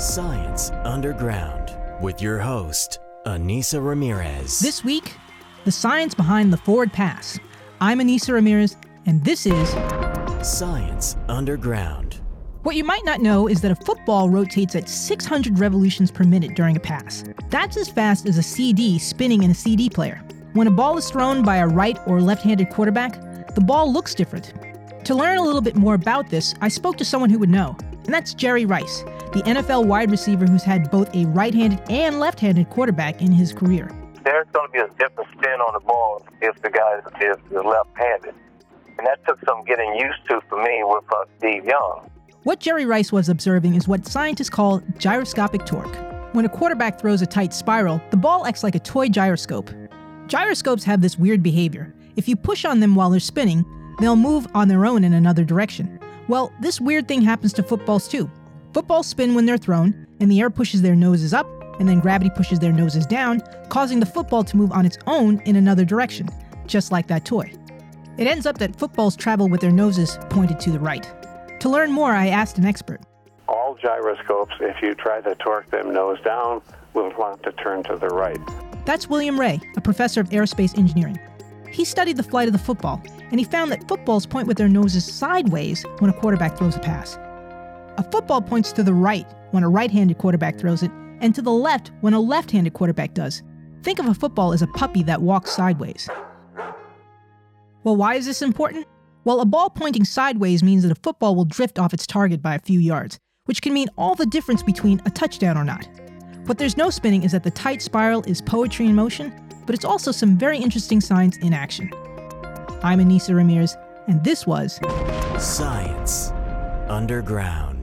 Science Underground with your host, Ainissa Ramirez. This week, the science behind the forward pass. I'm Ainissa Ramirez, and this is Science Underground. What you might not know is that a football rotates at 600 revolutions per minute during a pass. That's as fast as a CD spinning in a CD player. When a ball is thrown by a right or left handed quarterback, the ball looks different. To learn a little bit more about this, I spoke to someone who would know, and that's Jerry Rice, the NFL wide receiver who's had both a right handed and left handed quarterback in his career. There's going to be a different spin on the ball if the guy is left handed. And that took some getting used to for me with uh, Steve Young. What Jerry Rice was observing is what scientists call gyroscopic torque. When a quarterback throws a tight spiral, the ball acts like a toy gyroscope. Gyroscopes have this weird behavior. If you push on them while they're spinning, they'll move on their own in another direction. Well, this weird thing happens to footballs too. Footballs spin when they're thrown, and the air pushes their noses up, and then gravity pushes their noses down, causing the football to move on its own in another direction, just like that toy. It ends up that footballs travel with their noses pointed to the right. To learn more, I asked an expert. All gyroscopes, if you try to torque them nose down, will want to turn to the right. That's William Rae, a professor of aerospace engineering. He studied the flight of the football, and he found that footballs point with their noses sideways when a quarterback throws a pass. A football points to the right when a right handed quarterback throws it, and to the left when a left handed quarterback does. Think of a football as a puppy that walks sideways. Well, why is this important? Well, a ball pointing sideways means that a football will drift off its target by a few yards, which can mean all the difference between a touchdown or not. What there's no spinning is that the tight spiral is poetry in motion, but it's also some very interesting science in action. I'm Ainissa Ramirez, and this was Science Underground.